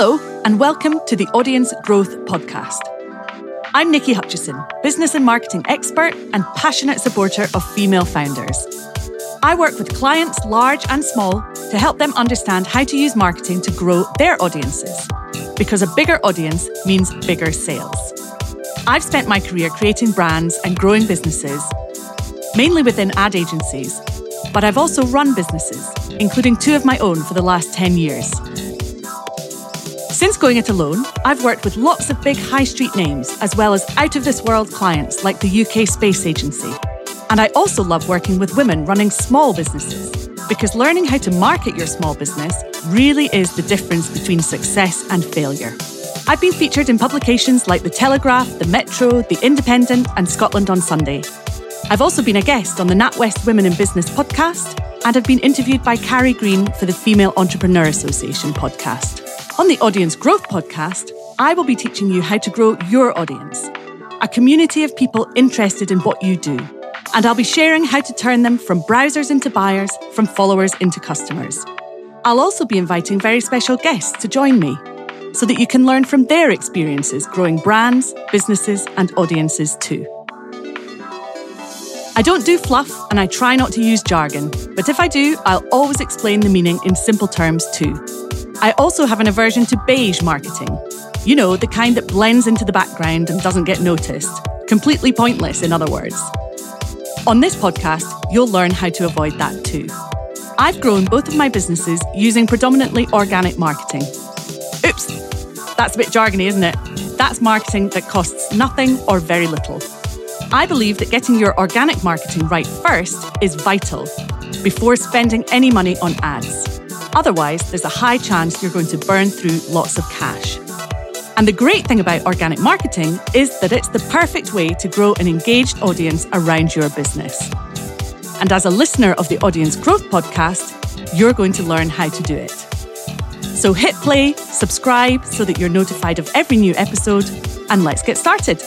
Hello, and welcome to the Audience Growth Podcast. I'm Niki Hutchison, business and marketing expert and passionate supporter of female founders. I work with clients, large and small, to help them understand how to use marketing to grow their audiences. Because a bigger audience means bigger sales. I've spent my career creating brands and growing businesses, mainly within ad agencies, but I've also run businesses, including two of my own for the last 10 years. Since going it alone, I've worked with lots of big high street names, as well as out of this world clients like the UK Space Agency. And I also love working with women running small businesses, because learning how to market your small business really is the difference between success and failure. I've been featured in publications like The Telegraph, The Metro, The Independent, and Scotland on Sunday. I've also been a guest on the NatWest Women in Business podcast and have been interviewed by Carrie Green for the Female Entrepreneur Association podcast. On the Audience Growth podcast, I will be teaching you how to grow your audience, a community of people interested in what you do. And I'll be sharing how to turn them from browsers into buyers, from followers into customers. I'll also be inviting very special guests to join me so that you can learn from their experiences growing brands, businesses, and audiences too. I don't do fluff and I try not to use jargon, but if I do, I'll always explain the meaning in simple terms too. I also have an aversion to beige marketing. You know, the kind that blends into the background and doesn't get noticed. Completely pointless, in other words. On this podcast, you'll learn how to avoid that too. I've grown both of my businesses using predominantly organic marketing. Oops, that's a bit jargony, isn't it? That's marketing that costs nothing or very little. I believe that getting your organic marketing right first is vital before spending any money on ads. Otherwise, there's a high chance you're going to burn through lots of cash. And the great thing about organic marketing is that it's the perfect way to grow an engaged audience around your business. And as a listener of the Audience Growth Podcast, you're going to learn how to do it. So hit play, subscribe so that you're notified of every new episode, and let's get started.